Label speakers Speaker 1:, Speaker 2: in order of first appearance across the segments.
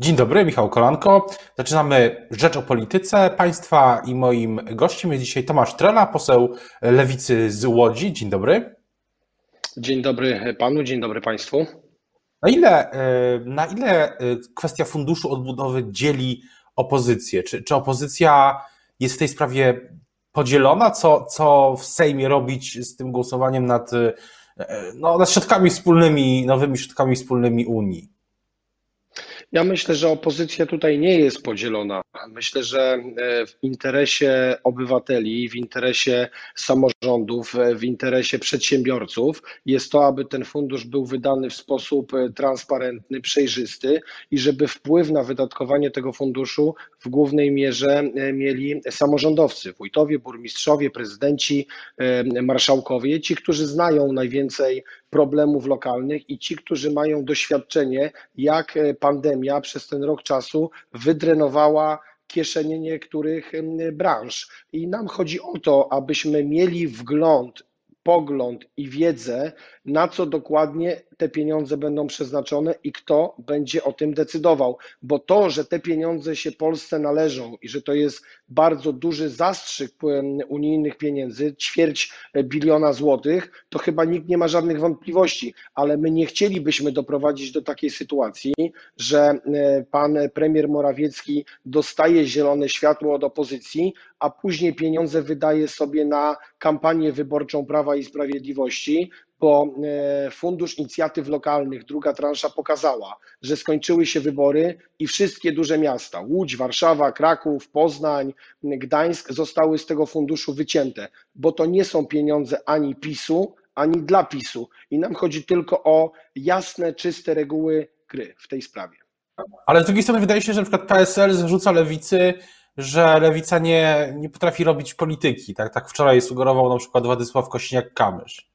Speaker 1: Dzień dobry, Michał Kolanko. Zaczynamy Rzecz o Polityce Państwa i moim gościem jest dzisiaj Tomasz Trela, poseł Lewicy z Łodzi. Dzień dobry.
Speaker 2: Dzień dobry Panu, dzień dobry Państwu.
Speaker 1: Na ile, e, na ile e, kwestia funduszu odbudowy dzieli opozycję? Czy, czy opozycja jest w tej sprawie podzielona? Co, co w Sejmie robić z tym głosowaniem nad, e, no, nad środkami wspólnymi, nowymi środkami wspólnymi Unii?
Speaker 2: Ja myślę, że opozycja tutaj nie jest podzielona. Myślę, że e, w interesie obywateli, w interesie samorządów, e, w interesie przedsiębiorców jest to, aby ten fundusz był wydany w sposób e, transparentny, przejrzysty i żeby wpływ na wydatkowanie tego funduszu w głównej mierze mieli samorządowcy, wójtowie, burmistrzowie, prezydenci, marszałkowie, ci, którzy znają najwięcej problemów lokalnych i ci, którzy mają doświadczenie, jak pandemia przez ten rok czasu wydrenowała kieszenie niektórych branż. I nam chodzi o to, abyśmy mieli wgląd pogląd i wiedzę, na co dokładnie te pieniądze będą przeznaczone i kto będzie o tym decydował. Bo to, że te pieniądze się Polsce należą i że to jest bardzo duży zastrzyk unijnych pieniędzy, ćwierć biliona złotych, to chyba nikt nie ma żadnych wątpliwości, ale my nie chcielibyśmy doprowadzić do takiej sytuacji, że e, pan premier Morawiecki dostaje zielone światło od opozycji, a później pieniądze wydaje sobie na kampanię wyborczą Prawa i Sprawiedliwości, bo e, Fundusz Inicjatyw Lokalnych, druga transza pokazała, że skończyły się wybory i wszystkie duże miasta, Łódź, Warszawa, Kraków, Poznań, Gdańsk zostały z tego funduszu wycięte, bo to nie są pieniądze ani PiSu, ani dla PiSu. I nam chodzi tylko o jasne, czyste reguły gry w tej sprawie.
Speaker 1: Ale z drugiej strony wydaje się, że przykład PSL zarzuca lewicy, że lewica nie, nie potrafi robić polityki. Tak, tak wczoraj sugerował na przykład Władysław Kośniak-Kamysz.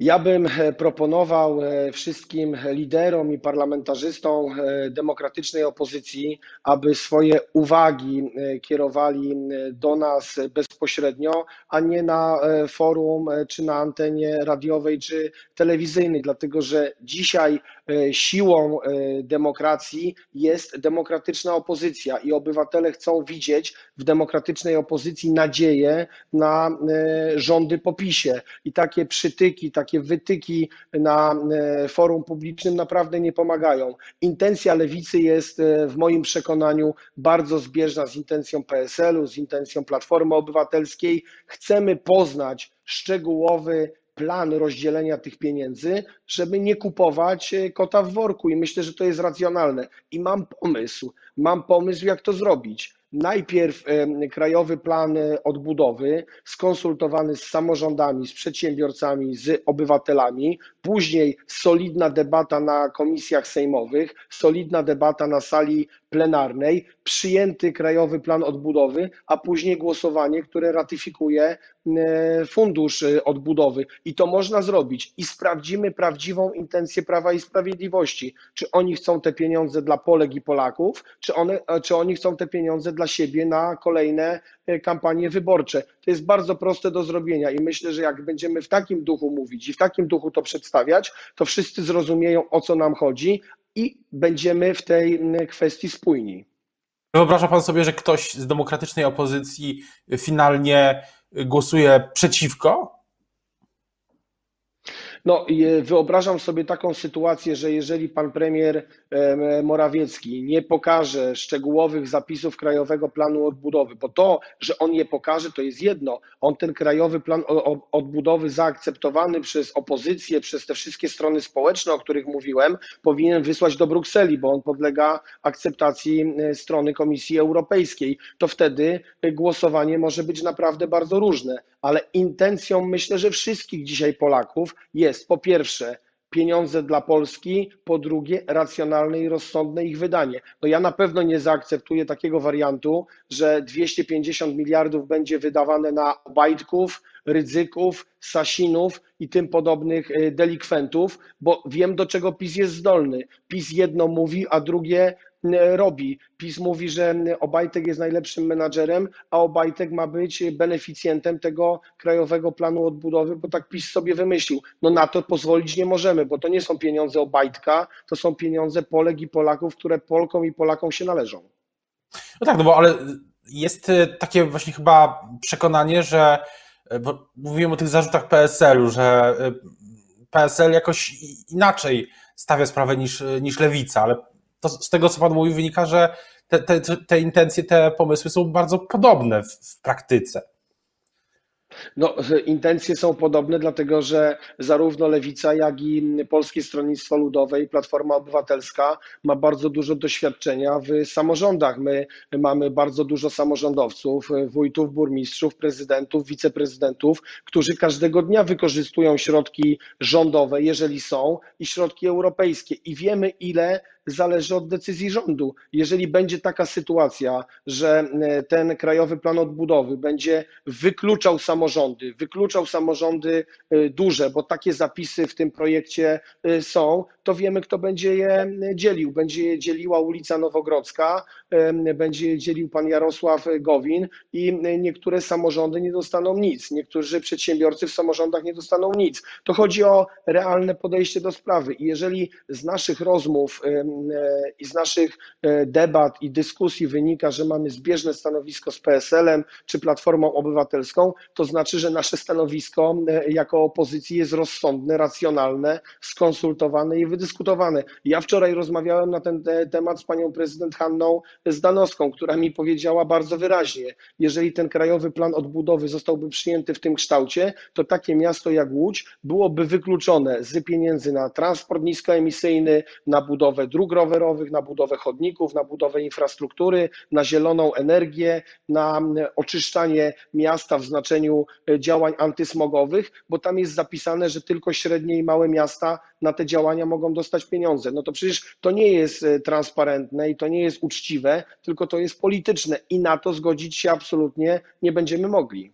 Speaker 2: Ja bym e, proponował e, wszystkim liderom i parlamentarzystom e, demokratycznej opozycji, aby swoje uwagi kierowali do nas bezpośrednio, a nie na forum, czy na antenie radiowej, czy telewizyjnej, dlatego że dzisiaj siłą demokracji jest demokratyczna opozycja i obywatele chcą widzieć w demokratycznej opozycji nadzieję na rządy po PiSie. I takie przytyki, takie wytyki na e, forum publicznym naprawdę nie pomagają. Intencja lewicy jest e, w moim przekonaniu bardzo zbieżna z intencją PSL-u, z intencją Platformy Obywatelskiej. Chcemy poznać szczegółowy plan rozdzielenia tych pieniędzy, żeby nie kupować e, kota w worku. I myślę, że to jest racjonalne. I mam pomysł, mam pomysł, jak to zrobić najpierw krajowy plan e, odbudowy skonsultowany z samorządami, z przedsiębiorcami, z obywatelami, później solidna debata na komisjach sejmowych, solidna debata na sali plenarnej, przyjęty krajowy plan odbudowy, a później głosowanie, które ratyfikuje e, fundusz e, odbudowy. I to można zrobić i sprawdzimy prawdziwą intencję Prawa i Sprawiedliwości. Czy oni chcą te pieniądze dla Polek i Polaków, czy, one, czy oni chcą te pieniądze dla siebie na kolejne e, kampanie wyborcze. To jest bardzo proste do zrobienia i myślę, że jak będziemy w takim duchu mówić i w takim duchu to przedstawiać, to wszyscy zrozumieją o co nam chodzi i będziemy w tej kwestii spójni.
Speaker 1: Wyobraża pan sobie, że ktoś z demokratycznej opozycji finalnie głosuje przeciwko
Speaker 2: no, e, wyobrażam sobie taką sytuację, że jeżeli pan premier Morawiecki nie pokaże szczegółowych zapisów Krajowego Planu Odbudowy, bo to, że on je pokaże, to jest jedno. On ten Krajowy Plan Odbudowy zaakceptowany przez opozycję, przez te wszystkie strony społeczne, o których mówiłem, powinien wysłać do Brukseli, bo on podlega akceptacji e, strony Komisji Europejskiej. To wtedy głosowanie może być naprawdę bardzo różne, ale intencją myślę, że wszystkich dzisiaj Polaków jest jest po pierwsze pieniądze dla Polski, po drugie racjonalne i rozsądne ich wydanie. No ja na pewno nie zaakceptuję takiego wariantu, że 250 miliardów będzie wydawane na Obajtków, Rydzyków, Sasinów i tym podobnych y, delikwentów, bo wiem do czego PiS jest zdolny. PiS jedno mówi, a drugie robi. PiS mówi, że Obajtek jest najlepszym menadżerem, a Obajtek ma być beneficjentem tego Krajowego Planu Odbudowy, bo tak PiS sobie wymyślił. No na to pozwolić nie możemy, bo to nie są pieniądze Obajtka, to są pieniądze Polek i Polaków, które Polkom i Polakom się należą.
Speaker 1: No tak, no bo ale jest takie właśnie chyba przekonanie, że bo mówiłem o tych zarzutach PSL-u, że PSL jakoś inaczej stawia sprawę niż, niż lewica, ale to z tego, co Pan mówi, wynika, że te, te, te intencje, te pomysły są bardzo podobne w, w praktyce.
Speaker 2: No, intencje są podobne, dlatego że zarówno Lewica, jak i Polskie Stronnictwo Ludowe i Platforma Obywatelska ma bardzo dużo doświadczenia w samorządach. My mamy bardzo dużo samorządowców, wójtów, burmistrzów, prezydentów, wiceprezydentów, którzy każdego dnia wykorzystują środki rządowe, jeżeli są, i środki europejskie. I wiemy, ile zależy od decyzji rządu. Jeżeli będzie taka sytuacja, że e, ten Krajowy Plan Odbudowy będzie wykluczał samorządy, wykluczał samorządy e, duże, bo takie zapisy w tym projekcie e, są, to wiemy, kto będzie je dzielił. Będzie je dzieliła ulica Nowogrodzka, będzie je dzielił pan Jarosław Gowin i niektóre samorządy nie dostaną nic. Niektórzy przedsiębiorcy w samorządach nie dostaną nic. To chodzi o realne podejście do sprawy. I jeżeli z naszych rozmów i z naszych e, debat i dyskusji wynika, że mamy zbieżne stanowisko z PSL-em czy Platformą Obywatelską, to znaczy, że nasze stanowisko e, jako opozycji jest rozsądne, racjonalne, skonsultowane i wydyskutowane. Ja wczoraj rozmawiałem na ten temat z panią prezydent Hanną Zdanowską, która mi powiedziała bardzo wyraźnie, jeżeli ten krajowy plan odbudowy zostałby przyjęty w tym kształcie, to takie miasto jak Łódź byłoby wykluczone z pieniędzy na transport niskoemisyjny, na budowę dróg rowerowych, na budowę chodników, na budowę infrastruktury, na zieloną energię, na oczyszczanie miasta w znaczeniu e, działań antysmogowych, bo tam jest zapisane, że tylko średnie i małe miasta na te działania mogą dostać pieniądze. No to przecież to nie jest e, transparentne i to nie jest uczciwe, tylko to jest polityczne i na to zgodzić się absolutnie nie będziemy mogli.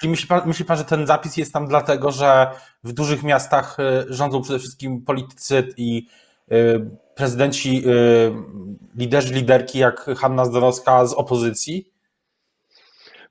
Speaker 1: Czyli myśli pan, myśli pan, że ten zapis jest tam dlatego, że w dużych miastach e, rządzą przede wszystkim politycy i prezydenci, liderzy, liderki jak Hanna Zdorowska z opozycji?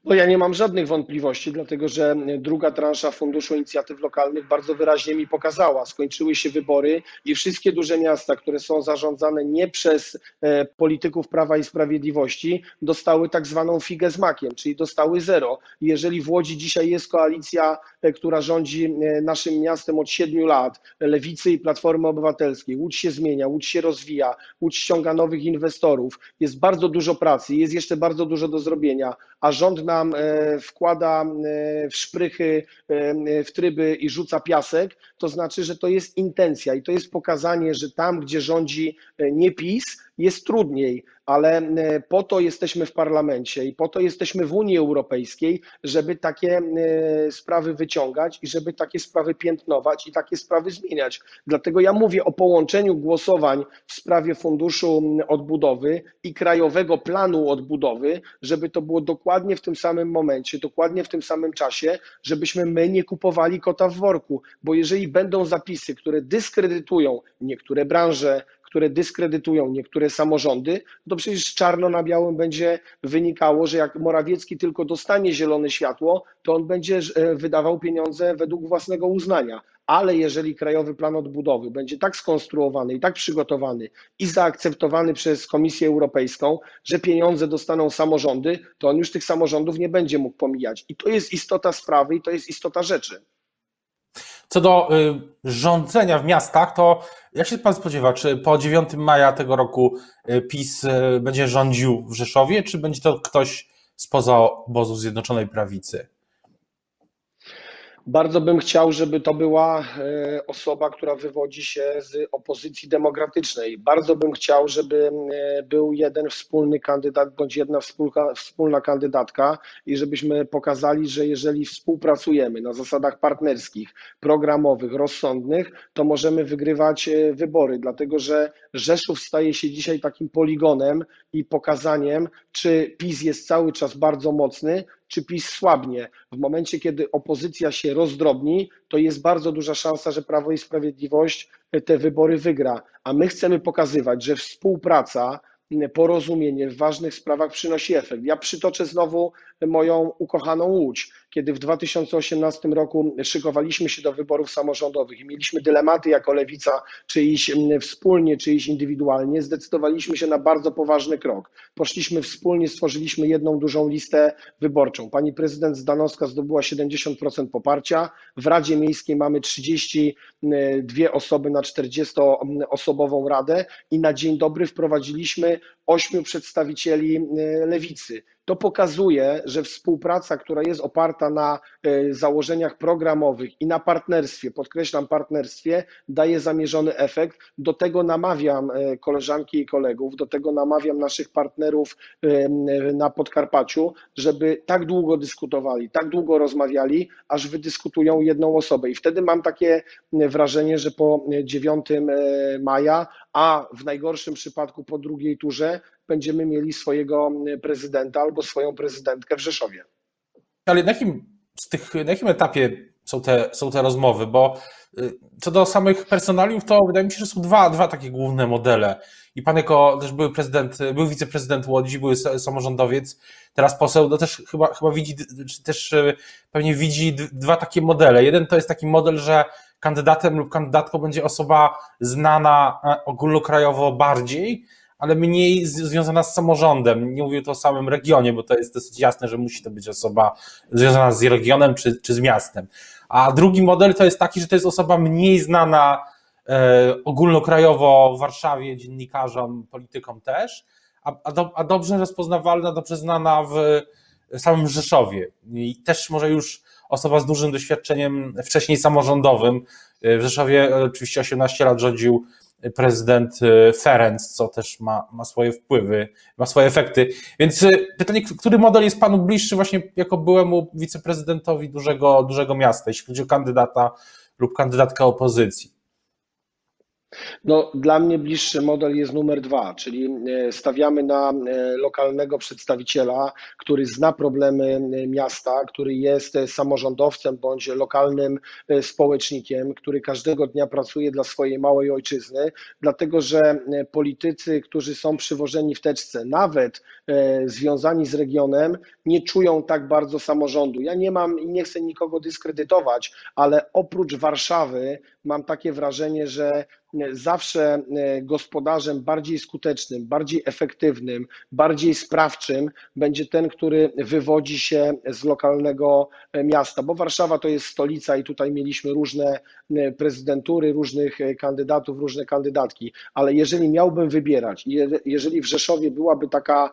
Speaker 2: No ja nie mam żadnych wątpliwości, dlatego że druga transza Funduszu Inicjatyw Lokalnych bardzo wyraźnie mi pokazała. Skończyły się wybory i wszystkie duże miasta, które są zarządzane nie przez e, polityków Prawa i Sprawiedliwości, dostały tak zwaną figę z makiem, czyli dostały zero. Jeżeli w Łodzi dzisiaj jest koalicja, e, która rządzi e, naszym miastem od siedmiu lat, Lewicy i Platformy Obywatelskiej, Łódź się zmienia, Łódź się rozwija, Łódź ściąga nowych inwestorów, jest bardzo dużo pracy, jest jeszcze bardzo dużo do zrobienia, a rząd nam e, wkłada e, w szprychy, e, w tryby i rzuca piasek, to znaczy, że to jest intencja i to jest pokazanie, że tam, gdzie rządzi nie PiS, jest trudniej, ale e, po to jesteśmy w parlamencie i po to jesteśmy w Unii Europejskiej, żeby takie e, sprawy wyciągać i żeby takie sprawy piętnować i takie sprawy zmieniać. Dlatego ja mówię o połączeniu głosowań w sprawie Funduszu Odbudowy i Krajowego Planu Odbudowy, żeby to było dokładnie w tym samym momencie, dokładnie w tym samym czasie, żebyśmy my nie kupowali kota w worku, bo jeżeli będą zapisy, które dyskredytują niektóre branże, które dyskredytują niektóre samorządy, to przecież czarno na białym będzie wynikało, że jak Morawiecki tylko dostanie zielone światło, to on będzie e, wydawał pieniądze według własnego uznania. Ale jeżeli Krajowy Plan Odbudowy będzie tak skonstruowany i tak przygotowany i zaakceptowany przez Komisję Europejską, że pieniądze dostaną samorządy, to on już tych samorządów nie będzie mógł pomijać. I to jest istota sprawy i to jest istota rzeczy.
Speaker 1: Co do y, rządzenia w miastach, to jak się Pan spodziewa, czy po 9 maja tego roku y, PiS y, będzie rządził w Rzeszowie, czy będzie to ktoś spoza obozu Zjednoczonej Prawicy?
Speaker 2: Bardzo bym chciał, żeby to była e, osoba, która wywodzi się z opozycji demokratycznej. Bardzo bym chciał, żeby e, był jeden wspólny kandydat bądź jedna wspólna, wspólna kandydatka i żebyśmy pokazali, że jeżeli współpracujemy na zasadach partnerskich, programowych, rozsądnych, to możemy wygrywać e, wybory, dlatego że Rzeszów staje się dzisiaj takim poligonem i pokazaniem, czy PiS jest cały czas bardzo mocny, czy PiS słabnie. W momencie, kiedy opozycja się rozdrobni, to jest bardzo duża szansa, że Prawo i Sprawiedliwość te wybory wygra. A my chcemy pokazywać, że współpraca porozumienie w ważnych sprawach przynosi efekt. Ja przytoczę znowu moją ukochaną Łódź, kiedy w 2018 roku szykowaliśmy się do wyborów samorządowych i mieliśmy dylematy jako lewica, czy iść wspólnie, czy iść indywidualnie, zdecydowaliśmy się na bardzo poważny krok. Poszliśmy wspólnie, stworzyliśmy jedną dużą listę wyborczą. Pani prezydent Zdanowska zdobyła 70% poparcia. W Radzie Miejskiej mamy 32 osoby na 40-osobową radę i na dzień dobry wprowadziliśmy ośmiu przedstawicieli e, lewicy. To pokazuje, że współpraca, która jest oparta na e, założeniach programowych i na partnerstwie, podkreślam partnerstwie, daje zamierzony efekt. Do tego namawiam e, koleżanki i kolegów, do tego namawiam naszych partnerów na Podkarpaciu, żeby tak długo dyskutowali, tak długo rozmawiali, aż wydyskutują jedną osobę. I wtedy mam takie wrażenie, że po 9 maja, a w najgorszym przypadku po drugiej turze, będziemy mieli swojego prezydenta albo swoją prezydentkę w Rzeszowie.
Speaker 1: Ale na jakim, z tych, na jakim etapie są te, są te rozmowy? Bo y, co do samych personaliów, to wydaje mi się, że są dwa, dwa takie główne modele. I pan jako też były prezydent, był wiceprezydent Łodzi, były samorządowiec, teraz poseł, no też chyba, chyba widzi, czy też y, pewnie widzi dwa takie modele. Jeden to jest taki model, że kandydatem lub kandydatką będzie osoba znana e, ogólnokrajowo bardziej, ale mniej związana z samorządem. Nie mówię to o samym regionie, bo to jest dosyć jasne, że musi to być osoba związana z regionem czy, czy z miastem. A drugi model to jest taki, że to jest osoba mniej znana e, ogólnokrajowo w Warszawie, dziennikarzom, politykom też, a, a, do, a dobrze rozpoznawalna, dobrze znana w samym Rzeszowie. I też może już osoba z dużym doświadczeniem wcześniej samorządowym. W Rzeszowie oczywiście 18 lat rządził prezydent y, Ferenc, co też ma, ma swoje wpływy, ma swoje efekty. Więc y, pytanie, który model jest panu bliższy właśnie jako byłemu wiceprezydentowi dużego, dużego miasta, jeśli chodzi o kandydata lub kandydatkę opozycji?
Speaker 2: No, dla mnie bliższy model jest numer dwa, czyli e, stawiamy na e, lokalnego przedstawiciela, który zna problemy e, miasta, który jest samorządowcem bądź lokalnym społecznikiem, który każdego dnia pracuje dla swojej małej ojczyzny, dlatego że politycy, którzy są przywożeni w teczce, nawet związani z regionem, nie czują tak bardzo samorządu. Ja nie mam i nie chcę nikogo dyskredytować, ale oprócz Warszawy mam takie wrażenie, że zawsze e, gospodarzem bardziej skutecznym, bardziej efektywnym, bardziej sprawczym będzie ten, który wywodzi się z lokalnego e, miasta, bo Warszawa to jest stolica i tutaj mieliśmy różne e, prezydentury, różnych kandydatów, różne kandydatki, ale jeżeli miałbym wybierać, jeżeli w Rzeszowie byłaby taka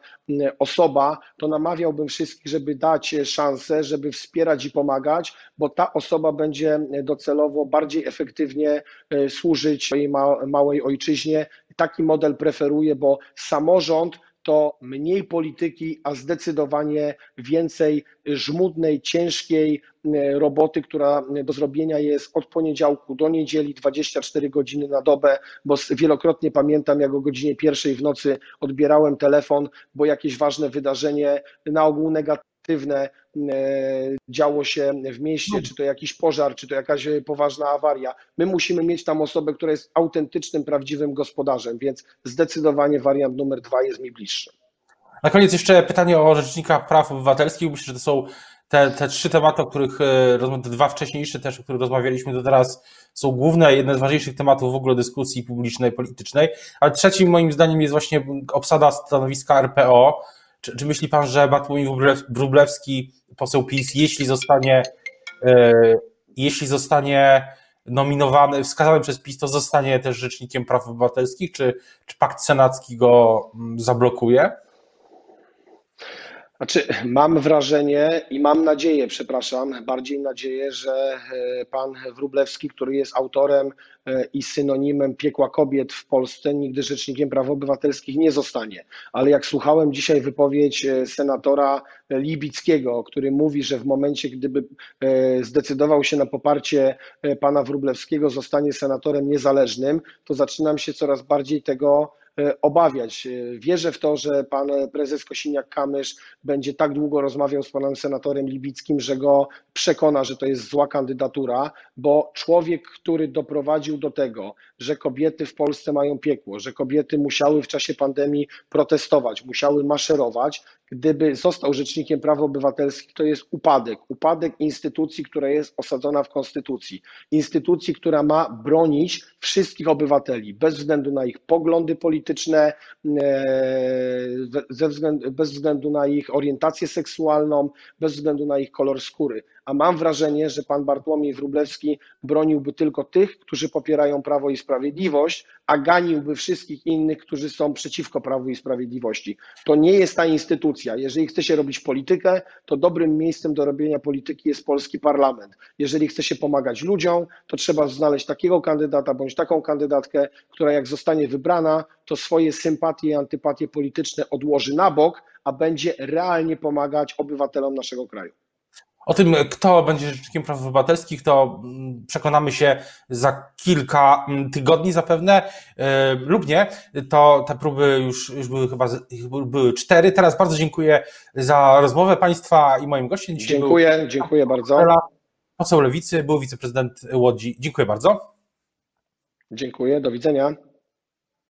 Speaker 2: osoba, to namawiałbym wszystkich, żeby dać szansę, żeby wspierać i pomagać, bo ta osoba będzie docelowo bardziej efektywnie służyć swojej małej ojczyźnie. Taki model preferuję, bo samorząd to mniej polityki, a zdecydowanie więcej żmudnej, ciężkiej e, roboty, która do zrobienia jest od poniedziałku do niedzieli, 24 godziny na dobę, bo wielokrotnie pamiętam, jak o godzinie pierwszej w nocy odbierałem telefon, bo jakieś ważne wydarzenie, na ogół negatywne, aktywne e, działo się w mieście, czy to jakiś pożar, czy to jakaś poważna awaria. My musimy mieć tam osobę, która jest autentycznym, prawdziwym gospodarzem, więc zdecydowanie wariant numer dwa jest mi bliższy.
Speaker 1: Na koniec jeszcze pytanie o Rzecznika Praw Obywatelskich. Myślę, że to są te, te trzy tematy, o których e, te dwa wcześniejsze też, o których rozmawialiśmy do teraz, są główne, jedne z ważniejszych tematów w ogóle dyskusji publicznej, politycznej. Ale trzecim moim zdaniem jest właśnie obsada stanowiska RPO. Czy, czy myśli pan, że Bartłomiej Wróblewski, poseł PiS, jeśli zostanie, e, jeśli zostanie nominowany, wskazany przez PiS, to zostanie też rzecznikiem praw obywatelskich, czy, czy pakt senacki go mm, zablokuje?
Speaker 2: Znaczy, mam wrażenie i mam nadzieję, przepraszam, bardziej nadzieję, że e, pan Wróblewski, który jest autorem e, i synonimem piekła kobiet w Polsce, nigdy rzecznikiem praw obywatelskich nie zostanie. Ale jak słuchałem dzisiaj wypowiedź e, senatora Libickiego, który mówi, że w momencie, gdyby zdecydował się na poparcie pana Wróblewskiego, zostanie senatorem niezależnym, to zaczynam się coraz bardziej tego obawiać. Wierzę w to, że pan prezes Kosiniak-Kamysz będzie tak długo rozmawiał z panem senatorem Libickim, że go przekona, że to jest zła kandydatura, bo człowiek, który doprowadził do tego, że kobiety w Polsce mają piekło, że kobiety musiały w czasie pandemii protestować, musiały maszerować, gdyby został rzecznikiem praw obywatelskich, to jest upadek. Upadek instytucji, która jest osadzona w konstytucji. Instytucji, która ma bronić wszystkich obywateli, bez względu na ich poglądy polityczne, e, ze względu, bez względu na ich orientację seksualną, bez względu na ich kolor skóry. A mam wrażenie, że pan Bartłomiej Wróblewski broniłby tylko tych, którzy popierają Prawo i Sprawiedliwość, a ganiłby wszystkich innych, którzy są przeciwko Prawu i Sprawiedliwości. To nie jest ta instytucja. Jeżeli chce się robić politykę, to dobrym miejscem do robienia polityki jest polski parlament. Jeżeli chce się pomagać ludziom, to trzeba znaleźć takiego kandydata bądź taką kandydatkę, która jak zostanie wybrana, to swoje sympatie i antypatie polityczne odłoży na bok, a będzie realnie pomagać obywatelom naszego kraju.
Speaker 1: O tym, kto będzie Rzecznikiem Praw Obywatelskich, to mm, przekonamy się za kilka mm, tygodni zapewne, e, lub nie. To te próby już, już były chyba były cztery. Teraz bardzo dziękuję za rozmowę Państwa i moim gościem
Speaker 2: dzisiaj. Dziękuję, dziękuję bardzo.
Speaker 1: Poseł Lewicy, był wiceprezydent Łodzi. Dziękuję bardzo.
Speaker 2: Dziękuję, do widzenia.